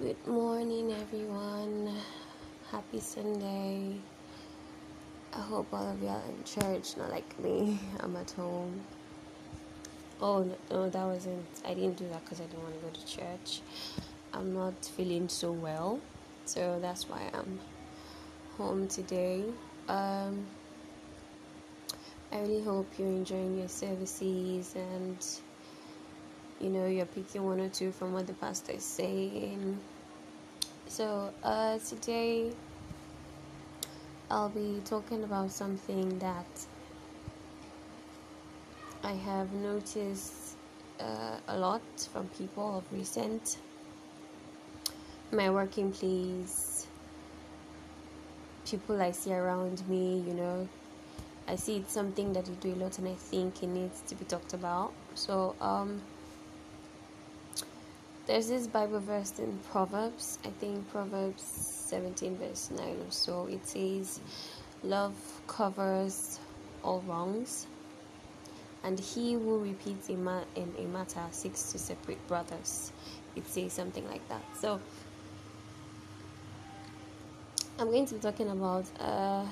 Good morning, everyone. Happy Sunday. I hope all of y'all in church, not like me. I'm at home. Oh, no, no that wasn't. I didn't do that because I didn't want to go to church. I'm not feeling so well, so that's why I'm home today. Um, I really hope you're enjoying your services and you know you're picking one or two from what the pastor is saying. So uh, today i'll be talking about something that i have noticed uh, a lot from people of recent. My working place people i see around me you know i see it's something that you do a lot and i think it needs to be talked about. So um there's this Bible verse in Proverbs, I think Proverbs 17, verse 9 or so. It says, Love covers all wrongs, and he who repeats a, ma- in a matter seeks to separate brothers. It says something like that. So, I'm going to be talking about. Uh,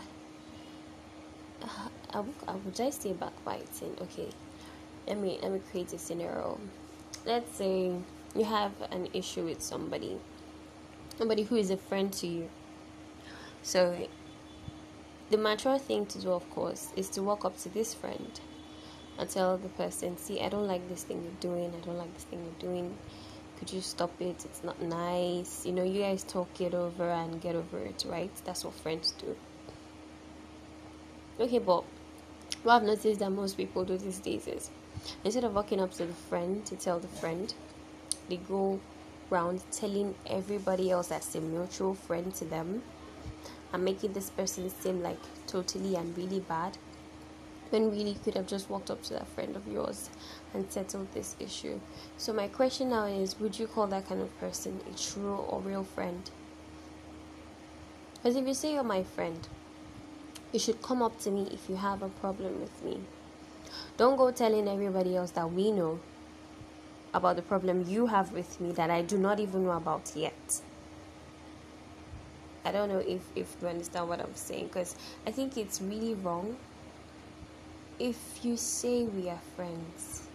I would, I would just say backbiting. Okay, let me let me create a scenario. Let's say you have an issue with somebody, somebody who is a friend to you. So, the mature thing to do, of course, is to walk up to this friend and tell the person, See, I don't like this thing you're doing, I don't like this thing you're doing. Could you stop it? It's not nice. You know, you guys talk it over and get over it, right? That's what friends do. Okay, but what I've noticed that most people do these days is instead of walking up to the friend to tell the friend, they go around telling everybody else that's a mutual friend to them and making this person seem like totally and really bad when really you could have just walked up to that friend of yours and settled this issue. So my question now is would you call that kind of person a true or real friend? Because if you say you're my friend, you should come up to me if you have a problem with me. Don't go telling everybody else that we know about the problem you have with me that I do not even know about yet. I don't know if, if you understand what I'm saying because I think it's really wrong if you say we are friends.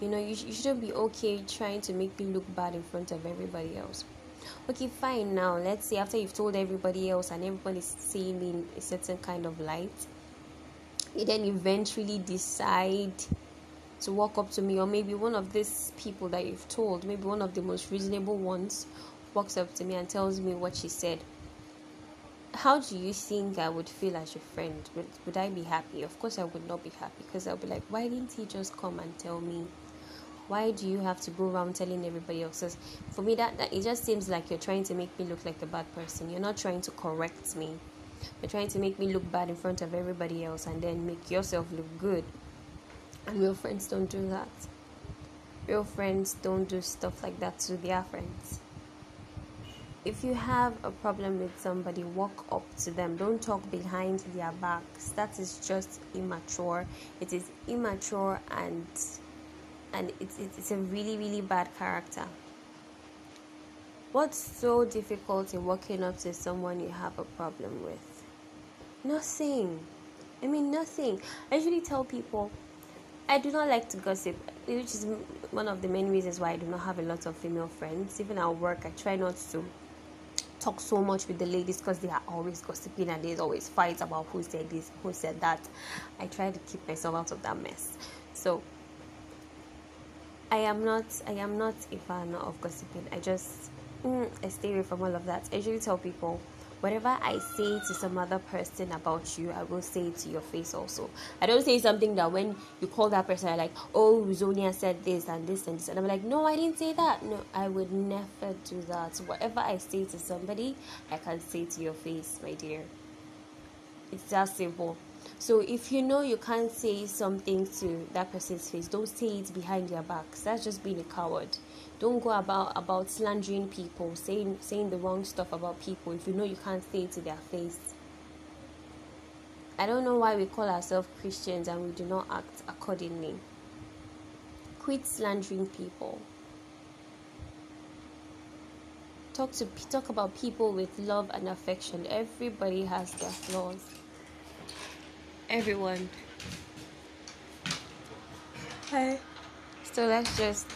You know, you, sh- you shouldn't be okay trying to make me look bad in front of everybody else. Okay, fine. Now, let's say after you've told everybody else and everybody's seeing me in a certain kind of light, you then eventually decide to walk up to me, or maybe one of these people that you've told, maybe one of the most reasonable ones, walks up to me and tells me what she said. How do you think I would feel as your friend? Would, would I be happy? Of course, I would not be happy because I'll be like, why didn't he just come and tell me? Why do you have to go around telling everybody else? For me, that, that it just seems like you're trying to make me look like a bad person. You're not trying to correct me. You're trying to make me look bad in front of everybody else and then make yourself look good. And real friends don't do that. Real friends don't do stuff like that to their friends. If you have a problem with somebody, walk up to them. Don't talk behind their backs. That is just immature. It is immature and and it's, it's a really really bad character. What's so difficult in walking up to someone you have a problem with? Nothing. I mean, nothing. I usually tell people I do not like to gossip, which is one of the main reasons why I do not have a lot of female friends. Even at work, I try not to talk so much with the ladies because they are always gossiping and there's always fights about who said this, who said that. I try to keep myself out of that mess. So I am not I am not a fan of gossiping. I just mm, I stay away from all of that. I usually tell people whatever I say to some other person about you, I will say to your face also. I don't say something that when you call that person, I like, oh, Zonia said this and this and this. And I'm like, no, I didn't say that. No, I would never do that. Whatever I say to somebody, I can say to your face, my dear. It's that simple. So if you know you can't say something to that person's face, don't say it behind their backs. That's just being a coward. Don't go about about slandering people, saying saying the wrong stuff about people if you know you can't say it to their face. I don't know why we call ourselves Christians and we do not act accordingly. Quit slandering people. talk to talk about people with love and affection. Everybody has their flaws. Everyone. Hi. So let's just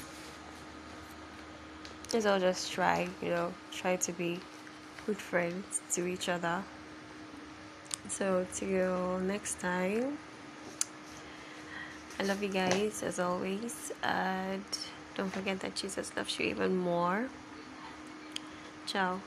let's all just try, you know, try to be good friends to each other. So till next time. I love you guys as always and don't forget that Jesus loves you even more. Ciao.